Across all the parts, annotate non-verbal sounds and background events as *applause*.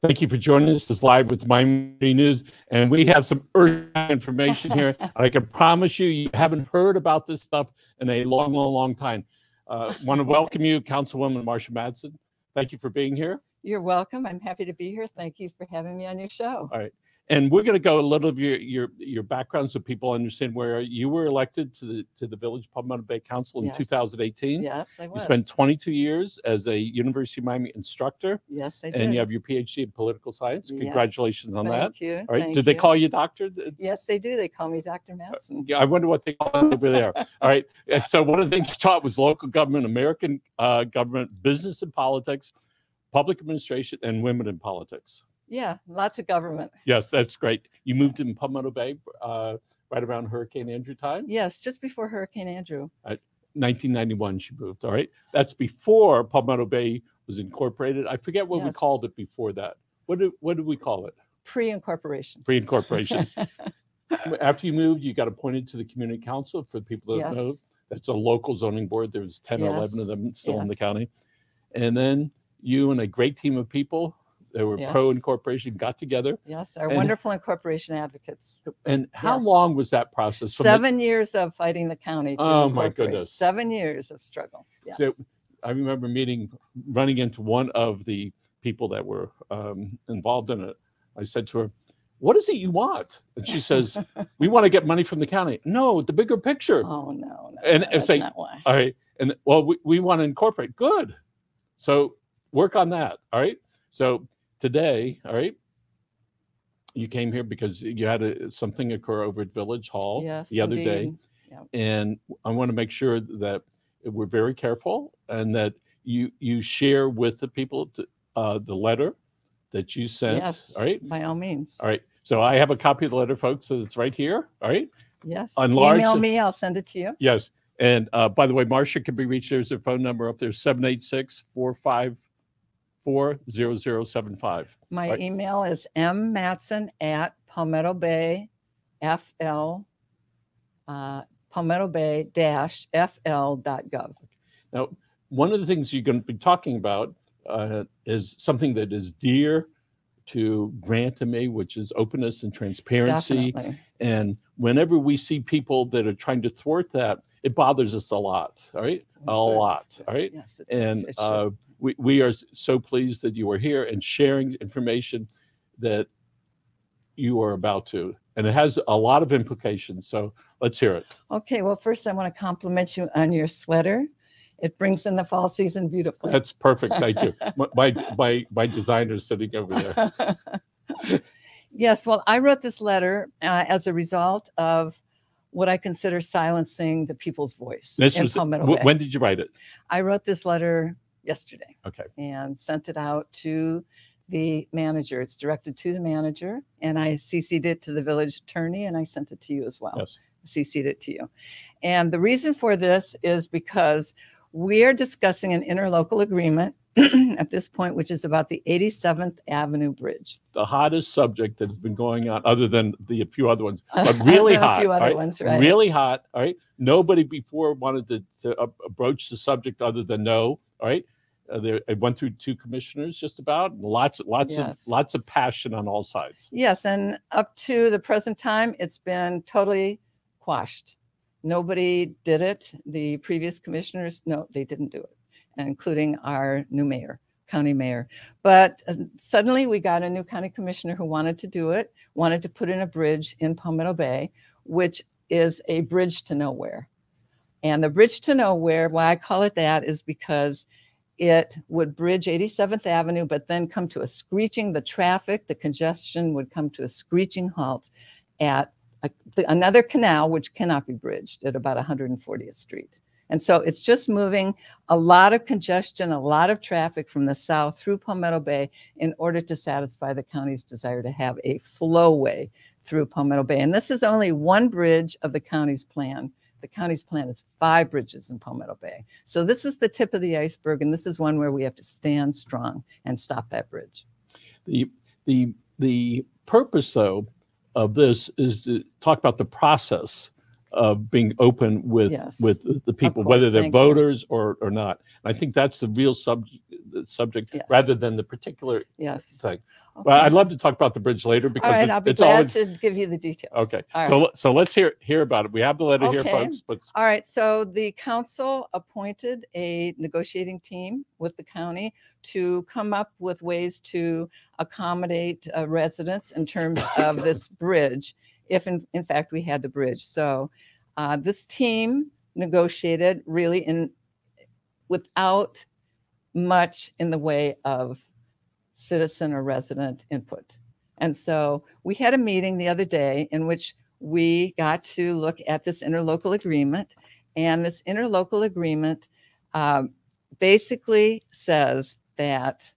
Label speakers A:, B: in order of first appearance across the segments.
A: Thank you for joining us. This is live with Miami News, and we have some urgent information here. *laughs* I can promise you, you haven't heard about this stuff in a long, long, long time. Uh, want to welcome you, Councilwoman Marsha Matson. Thank you for being here.
B: You're welcome. I'm happy to be here. Thank you for having me on your show.
A: All right. And we're going to go a little of your your your background so people understand where you were elected to the to the Village Palmetto Bay Council in
B: Yes.
A: 2018.
B: Yes, I was.
A: You spent 22 years as a University of Miami instructor,
B: yes, I did.
A: and you have your PhD in political science.
B: Yes.
A: Congratulations on that.
B: Thank you.
A: All right.
B: Thank
A: Did they
B: you.
A: call you doctor? It's-
B: Yes, they do. They call me Dr. Matson.
A: Yeah, I wonder what they call it over there. *laughs* All right. And So one of the things you taught was local government, American uh, government, business and politics, public administration, and women in politics.
B: Yeah, lots of government.
A: Yes, that's great. You moved in Palmetto Bay uh, right around Hurricane Andrew time.
B: Yes, just before Hurricane Andrew.
A: 1991, she moved. All right. That's before Palmetto Bay was incorporated. I forget what we called it before that. What did what did we call it?
B: Pre-incorporation.
A: Pre-incorporation. *laughs* After you moved, you got appointed to the community council. For the people that don't know, that's a local zoning board. There's 10 or 11 of them still in the county. And then you and a great team of people that were pro incorporation got together.
B: Yes, our
A: And-
B: wonderful incorporation advocates.
A: And how
B: Yes.
A: long was that process? From the-
B: Seven years of fighting the county.
A: Oh, my goodness.
B: Seven years of struggle. Yes.
A: So I remember meeting, running into one of the people that were um, involved in it. I said to her, "What is it you want?" And she says, *laughs* "We want to get money from the county." No, the bigger picture.
B: oh no, no,
A: And
B: no,
A: it's
B: that's
A: like-. All right. And well, we, we want to incorporate. Good. So work on that. All right. So today, all right, you came here because you had a, something occur over at Village Hall
B: Yes,
A: the other day.
B: Yep.
A: And I want to make sure that we're very careful and that you you share with the people to, uh, the letter that you sent.
B: Yes.
A: All right.
B: By all means.
A: All right. So I have a copy of the letter, folks. So it's right here. All right.
B: Yes.
A: Enlarge
B: Email me. I'll send it to you.
A: Yes. And uh, by the way, Marsha can be reached. There's her phone number up there 786 454 0075.
B: My
A: Right.
B: email is mmatson at Palmetto Bay FL, uh, Palmetto Bay dash FL.gov.
A: Now, one of the things you're going to be talking about uh, is something that is dear to Grant and me, which is openness and transparency.
B: Definitely.
A: And whenever we see people that are trying to thwart that, it bothers us a lot. All right. A lot. All right.
B: Yes. it
A: And.
B: It
A: uh, we, we are so pleased that you are here and sharing information that you are about to. And it has a lot of implications. So let's hear it.
B: okay. Well, first, I want to compliment you on your sweater. It brings in the fall season beautifully.
A: That's perfect. Thank you. *laughs* My, my, my, designer's sitting over there. *laughs*
B: yes. Well, I wrote this letter uh, as a result of what I consider silencing the people's voice
A: This
B: in
A: was,
B: Palmetto Bay.
A: when did you write it?
B: I wrote this letter yesterday.
A: Okay.
B: and sent it out to the manager. It's directed to the manager, and I CC'd it to the village attorney, and I sent it to you as well.
A: Yes.
B: CC'd it to you. And the reason for this is because we're discussing an interlocal agreement *clears throat* at this point, which is about the 87th Avenue Bridge.
A: The hottest subject that's been going on, other than the a few other ones, *laughs* but really
B: And a
A: hot.
B: few other
A: right?
B: ones, right?
A: Really hot. All right. Nobody before wanted to, to uh, broach the subject other than no. All right. Uh, there, it went through two commissioners just about. Lots, lots of, lots of passion on all sides.
B: Yes, and up to the present time, it's been totally quashed. Nobody did it. The previous commissioners, no, they didn't do it, including our new mayor, county mayor. But uh, suddenly we got a new county commissioner who wanted to do it, wanted to put in a bridge in Palmetto Bay, which is a bridge to nowhere. And the bridge to nowhere, why I call it that is because it would bridge 87th Avenue, but then come to a screeching, the traffic, the congestion would come to a screeching halt at a, the, another canal, which cannot be bridged at about 140th Street. And so it's just moving a lot of congestion, a lot of traffic from the south through Palmetto Bay in order to satisfy the county's desire to have a flowway through Palmetto Bay. And this is only one bridge of the county's plan. The county's plan is five bridges in Palmetto Bay. So this is the tip of the iceberg, and this is one where we have to stand strong and stop that bridge.
A: The, the, the purpose though of this is to talk about the process of being open with,
B: Yes.
A: with the people,
B: course,
A: whether they're
B: thank you.
A: voters or, or not. I think that's the real subject, the subject,
B: Yes.
A: rather than the particular
B: Yes.
A: thing. Well, I'd love to talk about the bridge later because
B: right,
A: it-
B: I'll be
A: it's
B: glad
A: always,
B: to give you the details.
A: okay.
B: All
A: So,
B: right.
A: so let's hear, hear about it. We have the letter here,
B: Okay.
A: folks, but
B: All right, so the council appointed a negotiating team with the county to come up with ways to accommodate uh, residents in terms of this *laughs* bridge, if in, in fact we had the bridge. So uh, this team negotiated really in, without much in the way of citizen or resident input. And so we had a meeting the other day in which we got to look at this interlocal agreement. And this interlocal agreement um, basically says that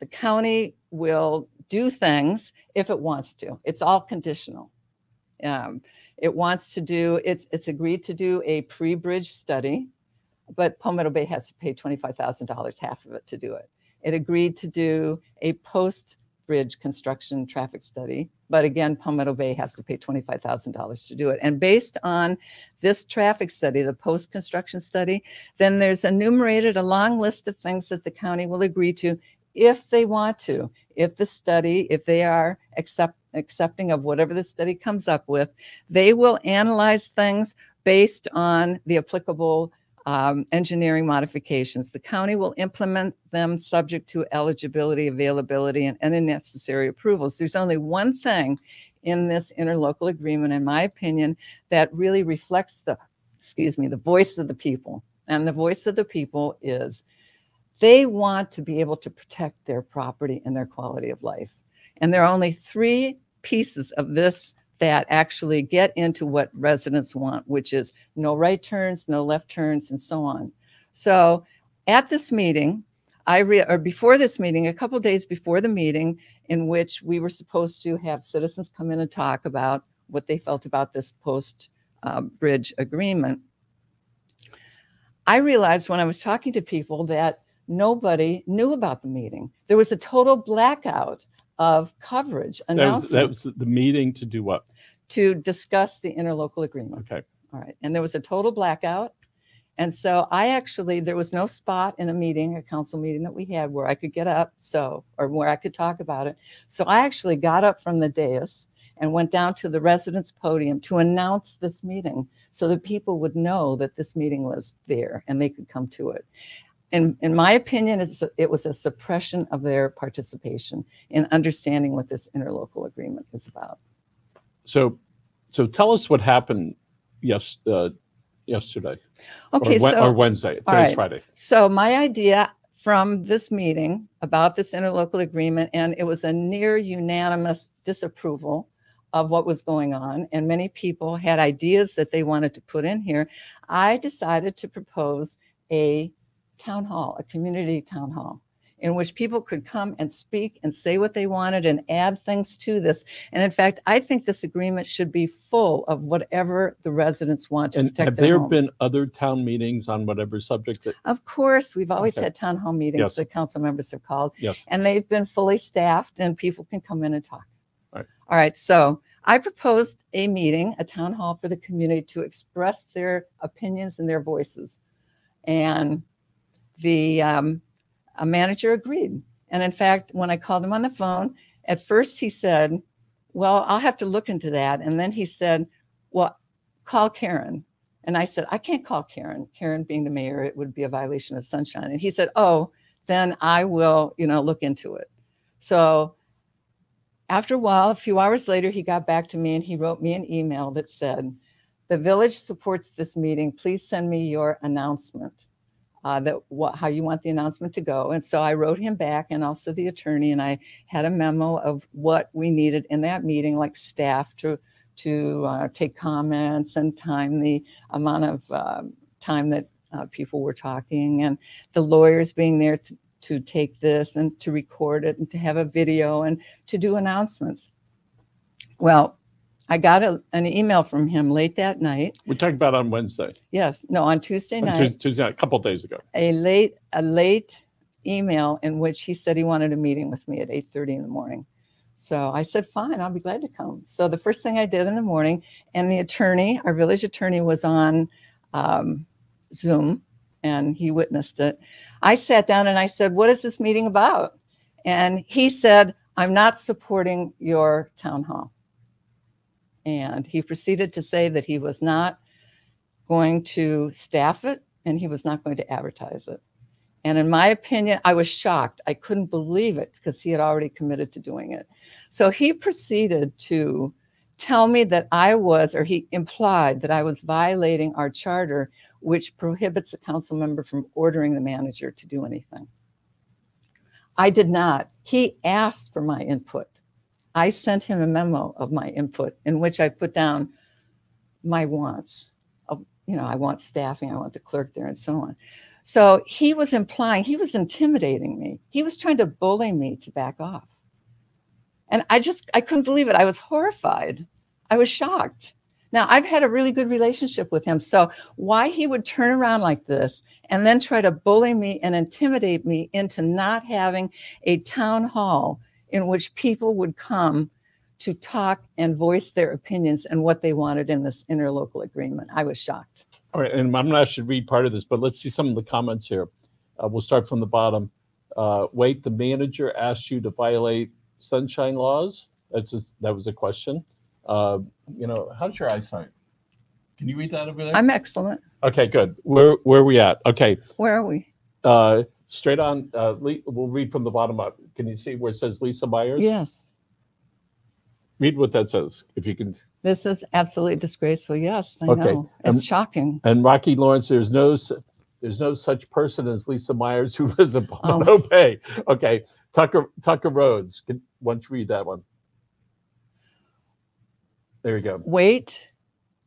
B: the county will do things if it wants to. It's all conditional. Um, it wants to do, it's, it's agreed to do a pre-bridge study, but Palmetto Bay has to pay $25,000, half of it to do it. It agreed to do a post bridge construction traffic study. But again, Palmetto Bay has to pay $25,000 to do it. And based on this traffic study, the post-construction study, then there's enumerated a long list of things that the county will agree to if they want to. If the study, if they are accept, accepting of whatever the study comes up with, they will analyze things based on the applicable um, engineering modifications. The county will implement them subject to eligibility, availability, and any necessary approvals. There's only one thing in this interlocal agreement, in my opinion, that really reflects the, excuse me, the voice of the people. And the voice of the people is they want to be able to protect their property and their quality of life. And there are only three pieces of this that actually get into what residents want, which is no right turns, no left turns, and so on. So at this meeting, I re- or before this meeting, a couple days before the meeting, in which we were supposed to have citizens come in and talk about what they felt about this post uh, bridge agreement. I realized when I was talking to people that nobody knew about the meeting. There was a total blackout of coverage
A: that was, that was the meeting to do what?
B: to discuss the interlocal agreement.
A: Okay.
B: All right. And there was a total blackout. And so I actually, there was no spot in a meeting, a council meeting that we had where I could get up, so, or where I could talk about it. So I actually got up from the dais and went down to the residence podium to announce this meeting so that people would know that this meeting was there and they could come to it. In, in my opinion, it's, it was a suppression of their participation in understanding what this interlocal agreement is about.
A: So, so tell us what happened yes, uh, yesterday
B: Okay,
A: or,
B: so.
A: or Wednesday. Today's
B: right.
A: Friday.
B: So my idea from this meeting about this interlocal agreement, and it was a near unanimous disapproval of what was going on, and many people had ideas that they wanted to put in here. I decided to propose a town hall, a community town hall, in which people could come and speak and say what they wanted and add things to this. And in fact, I think this agreement should be full of whatever the residents want to
A: And
B: protect
A: have
B: their
A: there
B: homes.
A: been other town meetings on whatever subject that,
B: Of course, we've always
A: Okay.
B: had town hall meetings
A: Yes.
B: that council members have called,
A: yes,
B: and they've been fully staffed and people can come in and talk.
A: Right.
B: All right, so I proposed a meeting, a town hall for the community to express their opinions and their voices. And the um, manager agreed. And in fact, when I called him on the phone, at first he said, Well, I'll have to look into that. And then he said, Well, call Karen. And I said, I can't call Karen. Karen being the mayor, it would be a violation of sunshine. And he said, Oh, then I will, you know, look into it. So after a while, a few hours later, he got back to me and he wrote me an email that said, The village supports this meeting. Please send me your announcement. Uh, that what how you want the announcement to go. And so I wrote him back and also the attorney, and I had a memo of what we needed in that meeting, like staff to to uh, take comments and time the amount of um time that uh, people were talking, and the lawyers being there to, to take this and to record it and to have a video and to do announcements. Well, I got a, an email from him late that night.
A: we talked about on Wednesday,
B: Yes, no, on Tuesday
A: on
B: night
A: Tues- Tuesday, a couple days ago.
B: a late a late email in which he said he wanted a meeting with me at 8:30 in the morning. So I said, fine, I'll be glad to come. So the first thing I did in the morning, and the attorney, our village attorney, was on um, Zoom and he witnessed it. I sat down and I said, What is this meeting about? And he said, I'm not supporting your town hall. And he proceeded to say that he was not going to staff it and he was not going to advertise it. And in my opinion, I was shocked. I couldn't believe it because he had already committed to doing it. So he proceeded to tell me that I was, or he implied that I was violating our charter, which prohibits a council member from ordering the manager to do anything. I did not. He asked for my input. I sent him a memo of my input in which I put down my wants of, you know, I want staffing, I want the clerk there, and so on. So he was implying, he was intimidating me. He was trying to bully me to back off. And I just, I couldn't believe it. I was horrified. I was shocked. Now, I've had a really good relationship with him. So, why he would turn around like this and then try to bully me and intimidate me into not having a town hall in which people would come to talk and voice their opinions and what they wanted in this interlocal agreement, I was shocked.
A: All right, and I'm not should read part of this, but let's see some of the comments here. Uh, we'll start from the bottom. Uh, wait, the manager asked you to violate sunshine laws? That's just, that was a question. Uh, you know, how's your eyesight? Can you read that over there?
B: I'm excellent.
A: okay, good. Where where are we at? Okay,
B: Where are we?
A: uh, straight on. Uh, we'll read from the bottom up. Can you see where it says Lisa Myers?
B: Yes.
A: Read what that says, if you can.
B: This is absolutely disgraceful. Yes, I
A: Okay,
B: know. It's
A: um,
B: shocking.
A: And Rocky Lawrence, there's no s- there's no such person as Lisa Myers who lives in
B: Oh.
A: Pompano Bay. Okay, Tucker Tucker Rhodes. Can, why don't you read that one? There you go.
B: Wait,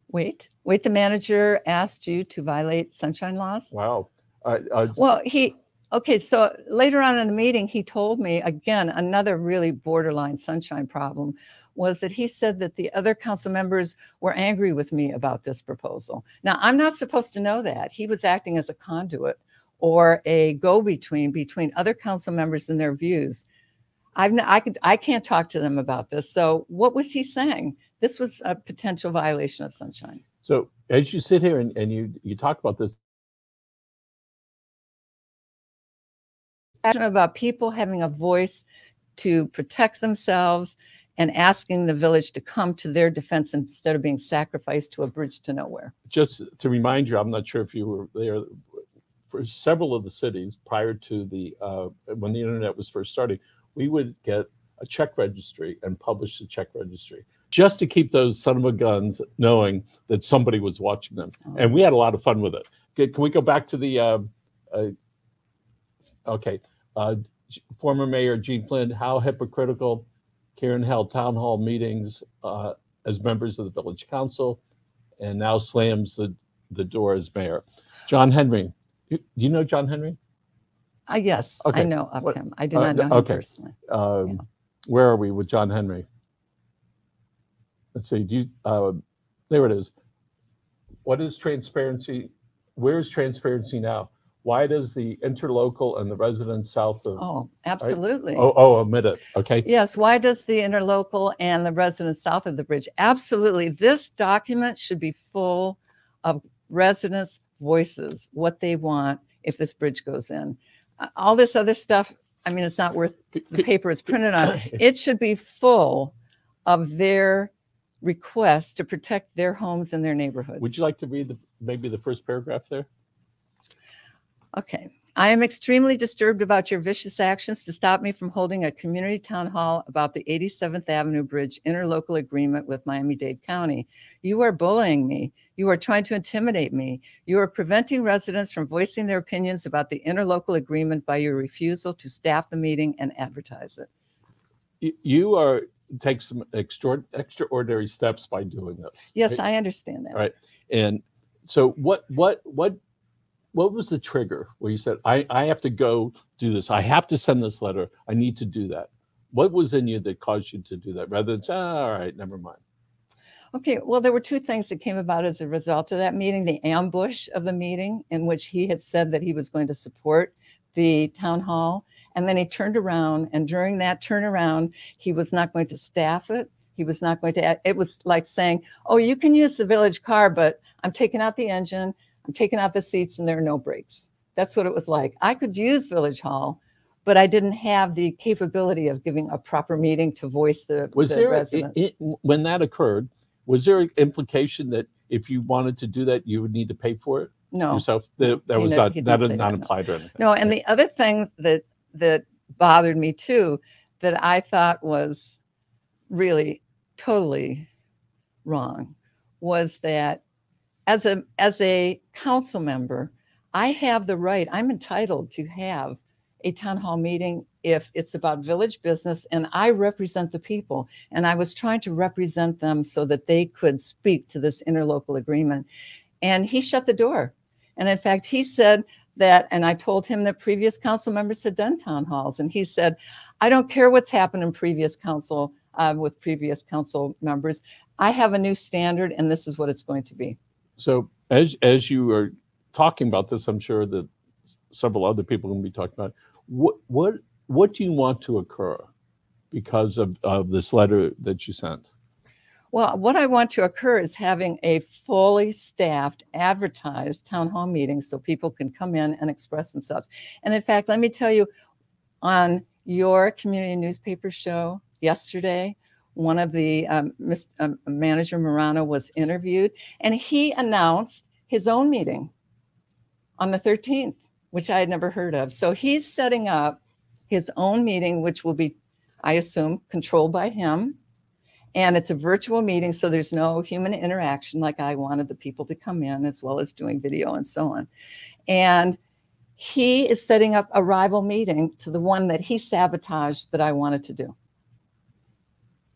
B: wait, wait. The manager asked you to violate sunshine laws?
A: Wow. Uh,
B: Well, he, okay, so later on in the meeting, he told me, again, another really borderline sunshine problem was that he said that the other council members were angry with me about this proposal. Now, I'm not supposed to know that. He was acting as a conduit or a go-between between other council members and their views. I've, n- I could, I can't talk to them about this. So what was he saying? This was a potential violation of sunshine.
A: so as you sit here and, and you you talk about this,
B: passionate about people having a voice to protect themselves and asking the village to come to their defense instead of being sacrificed to a bridge to nowhere.
A: just to remind you, I'm not sure if you were there. For several of the cities prior to the uh, when the internet was first starting, we would get a check registry and publish the check registry just to keep those son of a guns knowing that somebody was watching them. And we had a lot of fun with it. Can, can we go back to the? Uh, uh, okay, uh, former Mayor Gene Flinn, how hypocritical. Karen held town hall meetings uh, as members of the village council, and now slams the the door as mayor. John Henry, do you know John Henry?
B: Uh, yes, I know of
A: What-
B: him. I do
A: uh,
B: not know him
A: okay.
B: personally.
A: Um,
B: Yeah.
A: Where are we with John Henry? Let's see. Do you, uh, there it is. What is transparency? Where is transparency now? Why does the interlocal and the residents south of
B: Oh, absolutely.
A: oh, oh omit it? Okay.
B: Yes, why does the interlocal and the residents south of the bridge? Absolutely. This document should be full of residents' voices, what they want if this bridge goes in. All this other stuff, I mean, it's not worth the paper it's printed on. *coughs* It should be full of their requests to protect their homes and their neighborhoods.
A: Would you like to read the, maybe the first paragraph there?
B: Okay. I am extremely disturbed about your vicious actions to stop me from holding a community town hall about the 87th Avenue Bridge interlocal agreement with Miami-Dade County. You are bullying me. You are trying to intimidate me. You are preventing residents from voicing their opinions about the interlocal agreement by your refusal to staff the meeting and advertise it.
A: You are take some extra, extraordinary steps by doing this.
B: Yes, I understand that.
A: Right. And so what what what what was the trigger where you said I I have to go do this. I have to send this letter. I need to do that. What was in you that caused you to do that rather than say, "Ah, all right, never mind.
B: Okay, well, there were two things that came about as a result of that meeting the ambush of the meeting, in which he had said that he was going to support the town hall, And then he turned around, and during that turnaround, he was not going to staff it. He was not going to, it was like saying, Oh, you can use the village car, but I'm taking out the engine, I'm taking out the seats, and there are no brakes. That's what it was like. I could use Village Hall, but I didn't have the capability of giving a proper meeting to voice the,
A: Was
B: the
A: there,
B: residents.
A: i- i- when that occurred, was there an implication that if you wanted to do that, you would need to pay for it
B: no.
A: yourself? That, was not, that did not apply to anything.
B: No, and the other thing that that bothered me too, that I thought was really totally wrong, was that as a as a council member, I have the right, I'm entitled to have a town hall meeting if it's about village business and I represent the people. And I was trying to represent them so that they could speak to this interlocal agreement. And he shut the door. And in fact, he said that, and I told him that previous council members had done town halls. And he said, I don't care what's happened in previous council uh, with previous council members. I have a new standard and this is what it's going to be.
A: So as, as you are talking about this, I'm sure that several other people are going to be talking about, what, what, what do you want to occur because of, of this letter that you sent?
B: Well, what I want to occur is having a fully staffed, advertised town hall meeting so people can come in and express themselves. And in fact, let me tell you, on your community newspaper show yesterday, one of the um, Mis- um, manager Morano was interviewed, and he announced his own meeting on the 13th, which I had never heard of. So he's setting up his own meeting, which will be, I assume, controlled by him. And it's a virtual meeting, so there's no human interaction like I wanted the people to come in, as well as doing video and so on. And he is setting up a rival meeting to the one that he sabotaged that I wanted to do.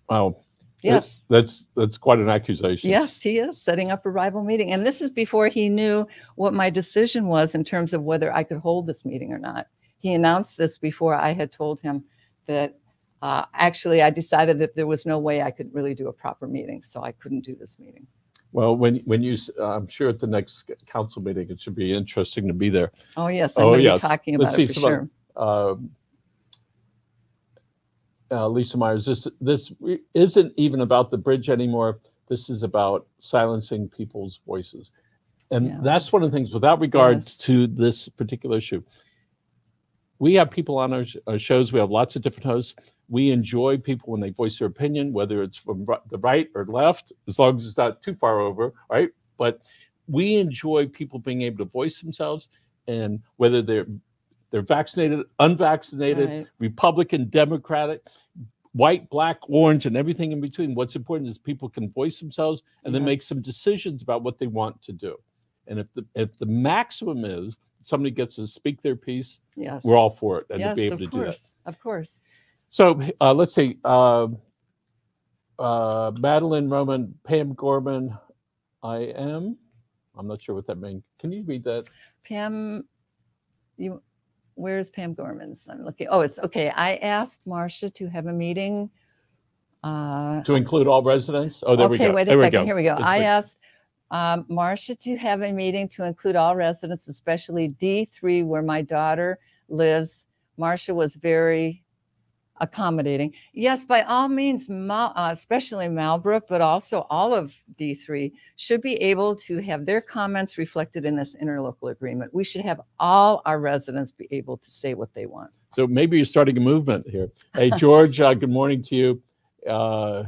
A: Wow.
B: Yes.
A: That's, that's quite an accusation.
B: Yes, he is setting up a rival meeting. And this is before he knew what my decision was in terms of whether I could hold this meeting or not. He announced this before I had told him that uh, actually I decided that there was no way I could really do a proper meeting, so I couldn't do this meeting.
A: Well, when, when you, I'm sure at the next council meeting, it should be interesting to be there.
B: Oh, yes, I'm
A: Oh,
B: going to
A: yes.
B: be talking
A: Let's
B: it
A: see
B: for sure.
A: of- um, uh, Lisa Myers, this, this isn't even about the bridge anymore. This is about silencing people's voices.
B: Yeah.
A: And that's one of the things, without regard
B: Yes.
A: to this particular issue. We have people on our, our shows, we have lots of different hosts. We enjoy people when they voice their opinion, whether it's from the right or left, as long as it's not too far over, right? But we enjoy people being able to voice themselves and whether they're they're vaccinated, unvaccinated,
B: Right.
A: Republican, Democratic, white, black, orange, and everything in between. What's important is people can voice themselves and then make some decisions about what they want to do. And if the if the maximum is somebody gets to speak their piece,
B: Yes.
A: we're all for it and
B: yes,
A: to be able
B: of
A: to do that.
B: course, of course.
A: So uh, let's see. Uh, uh, Madeline Roman, Pam Gorman, I am. I'm not sure what that means. Can you read that?
B: Pam, you, where's Pam Gorman's? I'm looking. Oh, it's okay. I asked Marsha to have a meeting. Uh,
A: To include all residents? Oh, there we go.
B: okay, wait a
A: There
B: second. Here we go.
A: It's
B: I
A: big.
B: asked um, Marsha to have a meeting to include all residents, especially D3, where my daughter lives. Marsha was very accommodating. Yes, by all means, Mal, uh, especially Malbrook, but also all of D3 should be able to have their comments reflected in this interlocal agreement. We should have all our residents be able to say what they want.
A: So maybe you're starting a movement here. *laughs* Hey, George, uh, good morning to you. Uh,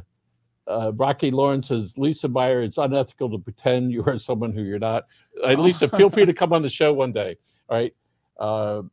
A: uh, Rocky Lawrence says, Lisa Meyer, it's unethical to pretend you are someone who you're not. Uh, Lisa, feel free to come on the show one day. All right. Uh,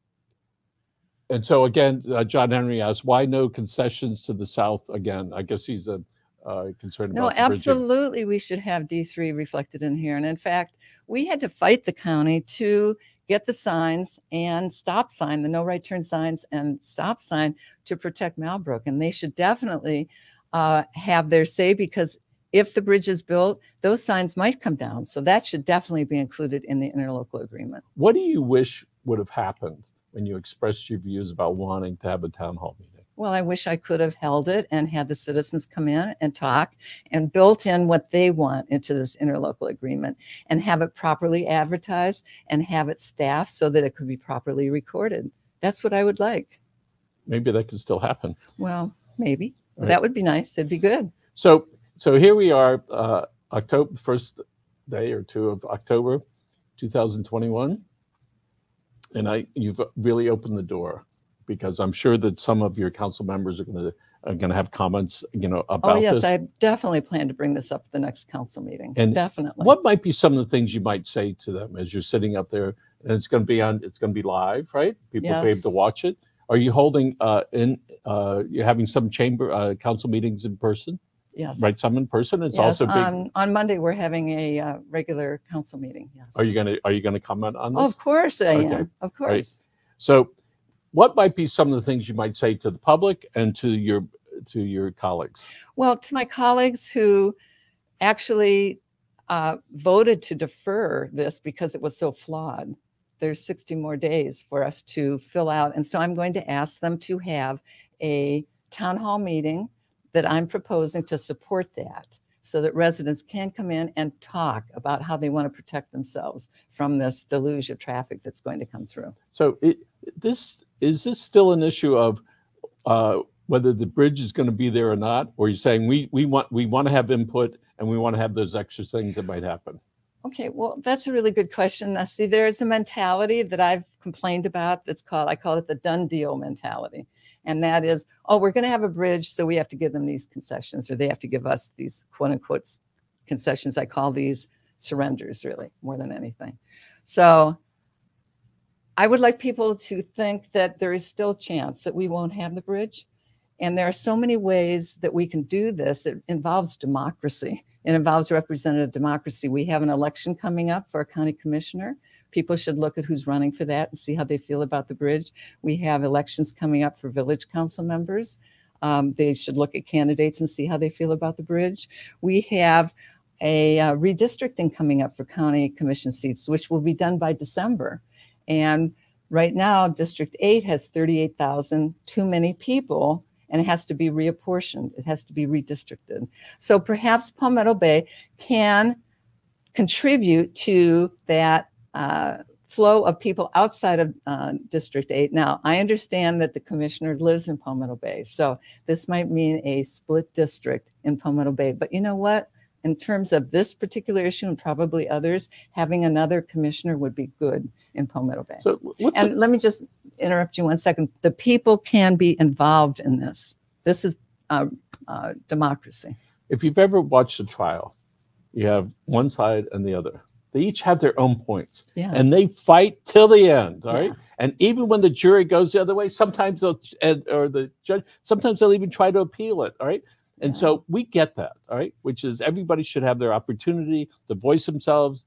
A: and so again, uh, John Henry asks, why no concessions to the south again? I guess he's a, uh, concerned
B: No,
A: about the bridging.
B: absolutely, we should have D3 reflected in here. And in fact, we had to fight the county to get the signs and stop sign, the no right turn signs and stop sign to protect Malbrook. And they should definitely uh, have their say because if the bridge is built, those signs might come down. So that should definitely be included in the interlocal agreement.
A: What do you wish would have happened when you expressed your views about wanting to have a town hall meeting?
B: Well, I wish I could have held it and had the citizens come in and talk and built in what they want into this interlocal agreement and have it properly advertised and have it staffed so that it could be properly recorded. That's what I would like.
A: maybe that could still happen.
B: Well, maybe.
A: Right.
B: That would be nice. It'd be good.
A: So, so here we are, uh, October, first day or two of October, 2021. And I, you've really opened the door because I'm sure that some of your council members are going to, are going to have comments, you know, about.
B: Oh,
A: about
B: yes,
A: this.
B: I definitely plan to bring this up at the next council meeting.
A: And
B: Definitely.
A: What might be some of the things you might say to them as you're sitting up there? And it's going to be on, it's going to be live, right? People will be able to watch it. Are you holding, uh, in, uh, you're having some chamber, uh, council meetings in person,
B: Yes.
A: right? Some in person. It's
B: Yes,
A: also big.
B: on, on Monday, we're having a uh, regular council meeting. Yes.
A: Are you going to, are you going to comment on this?
B: Of course I
A: Okay.
B: am. Of course.
A: So what might be some of the things you might say to the public and to your, to your colleagues?
B: Well, to my colleagues who actually uh, voted to defer this because it was so flawed, there's 60 more days for us to fill out. And so I'm going to ask them to have a town hall meeting that I'm proposing to support that so that residents can come in and talk about how they want to protect themselves from this deluge of traffic that's going to come through.
A: So it, this, is this still an issue of uh, whether the bridge is going to be there or not? Or you're saying we, we want, we want to have input and we want to have those extra things that might happen?
B: Okay, well, that's a really good question. Now, see, there's a mentality that I've complained about that's called, I call it the done deal mentality. And that is, oh, we're going to have a bridge, so we have to give them these concessions, or they have to give us these quote unquote concessions. I call these surrenders, really, more than anything. So I would like people to think that there is still chance that we won't have the bridge. And there are so many ways that we can do this. It involves democracy. It involves representative democracy. We have an election coming up for a county commissioner. People should look at who's running for that and see how they feel about the bridge. We have elections coming up for village council members. Um, they should look at candidates and see how they feel about the bridge. We have a uh, redistricting coming up for county commission seats, which will be done by December. And right now, District 8 has 38,000 too many people and it has to be reapportioned. It has to be redistricted. So perhaps Palmetto Bay can contribute to that uh, flow of people outside of uh, District 8. Now, I understand that the commissioner lives in Palmetto Bay, so this might mean a split district in Palmetto Bay. But you know what? In terms of this particular issue and probably others, having another commissioner would be good in Palmetto Bay.
A: So
B: And let me just interrupt you one second. The people can be involved in this. This is uh, uh, democracy.
A: if you've ever watched a trial, you have one side and the other. They each have their own points
B: Yeah.
A: and they fight till the end. All right.
B: Yeah.
A: And even when the jury goes the other way, sometimes they'll, or the judge, sometimes they'll even try to appeal it. All right. And
B: Yeah.
A: so we get that. All right. Which is everybody should have their opportunity to voice themselves.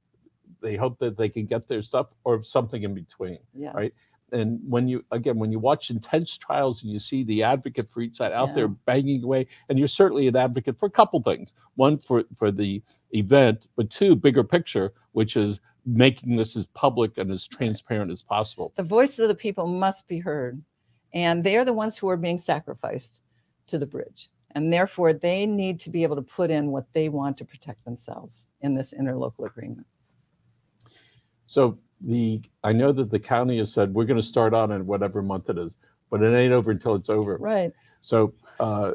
A: They hope that they can get their stuff or something in between.
B: Yes.
A: right? And when you, again, when you watch intense trials and you see the advocate for each side out there banging away, and you're certainly an advocate for a couple things. One, for, for the event, but two, bigger picture, which is making this as public and as transparent as possible.
B: The voices of the people must be heard. And they are the ones who are being sacrificed to the bridge. And therefore, they need to be able to put in what they want to protect themselves in this interlocal agreement.
A: So the, I know that the county has said, we're going to start on in whatever month it is, but it ain't over until it's over.
B: Right.
A: So, uh,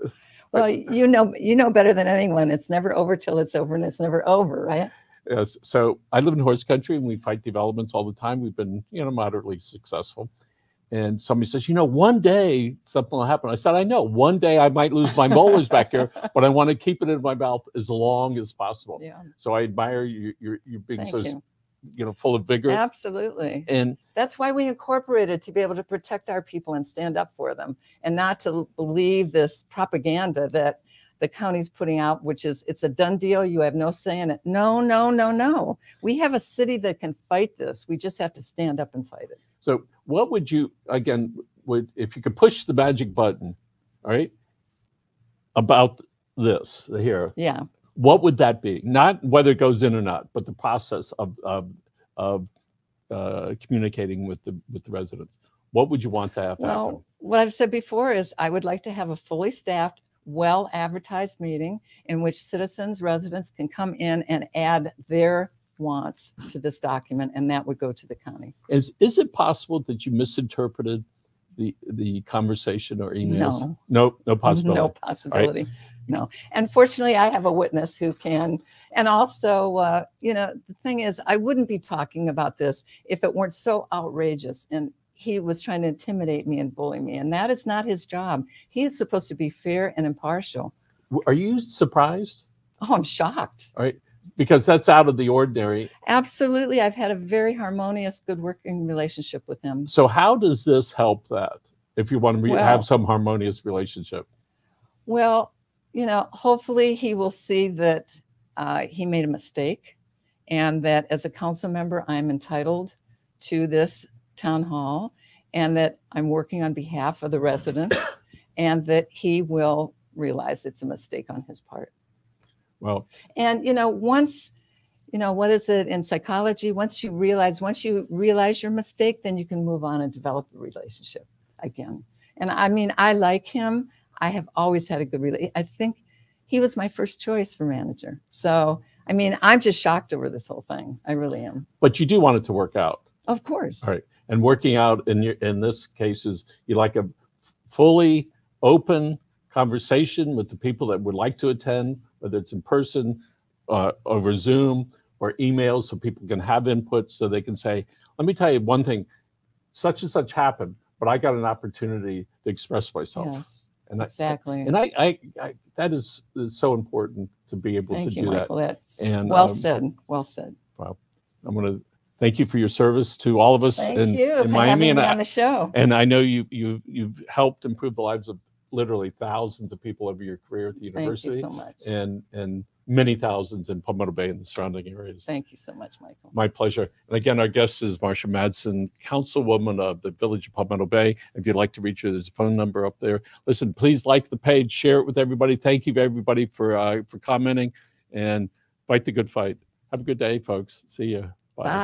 B: Well, you know, you know better than anyone. It's never over till it's over, and it's never over, right?
A: Yes. So I live in horse country and we fight developments all the time. We've been, you know, moderately successful. And somebody says, you know, one day something will happen. I said, I know one day I might lose my molars back here, *laughs* but I want to keep it in my mouth as long as possible.
B: Yeah.
A: So I admire you, you, you being
B: Thank
A: so,
B: you.
A: You know, full of vigor.
B: Absolutely.
A: And
B: That's why we incorporated to be able to protect our people and stand up for them and not to believe this propaganda that the county's putting out, which is it's a done deal. You have no say in it. No, no, no, no. We have a city that can fight this. We just have to stand up and fight it.
A: so what would you, again, would, if you could push the magic button, all right, about this here,
B: Yeah.
A: What would that be? Not whether it goes in or not, but the process of of, of uh, communicating with the with the residents. What would you want to have happen?
B: Well, what I've said before is I would like to have a fully staffed, well advertised meeting in which citizens, residents can come in and add their wants to this document, and that would go to the county.
A: Is is it possible that you misinterpreted the the conversation or emails?
B: No.
A: No, no possibility.
B: No possibility. No. And fortunately, I have a witness who can. And also, uh, you know, the thing is, I wouldn't be talking about this if it weren't so outrageous. And he was trying to intimidate me and bully me. And that is not his job. He is supposed to be fair and impartial.
A: Are you surprised?
B: Oh, I'm shocked. All right.
A: Because that's out of the ordinary.
B: Absolutely. I've had a very harmonious, good working relationship with him.
A: So how does this help that? If you want to
B: Well-
A: have some harmonious relationship,
B: Well, you know, hopefully he will see that uh, he made a mistake and that as a council member, I'm entitled to this town hall and that I'm working on behalf of the residents *coughs* and that he will realize it's a mistake on his part.
A: well,
B: And, you know, once, you know, what is it in psychology? Once you realize, once you realize your mistake, then you can move on and develop a relationship again. And I mean, I like him. I have always had a good relationship. I think he was my first choice for manager. So, I mean, I'm just shocked over this whole thing. I really am.
A: but you do want it to work out.
B: Of course.
A: All right. And working out in your in this case is you like a fully open conversation with the people that would like to attend, whether it's in person, uh, over Zoom, or emails, so people can have input, so they can say, "Let me tell you one thing, such and such happened, but I got an opportunity to express myself."
B: Yes,
A: And I,
B: exactly.
A: and I, I, I that is, is so important to be able
B: Thank
A: to
B: you,
A: do that.
B: Michael. That's
A: And,
B: well
A: um,
B: said. Well said.
A: Well, I'm going to thank you for your service to all of us
B: Thank
A: in,
B: you
A: in
B: for
A: Miami, and
B: me
A: I,
B: the show.
A: and I know you you you've helped improve the lives of literally thousands of people over your career at the university.
B: Thank you so much.
A: and and many thousands in Palmetto Bay and the surrounding areas.
B: Thank you so much, Michael.
A: My pleasure. And again, our guest is Marsha Matson, Councilwoman of the Village of Palmetto Bay. If you'd like to reach her, there's a phone number up there. Listen, please like the page, share it with everybody. Thank you everybody for uh, for commenting, and fight the good fight. Have a good day, folks. See you.
B: Bye.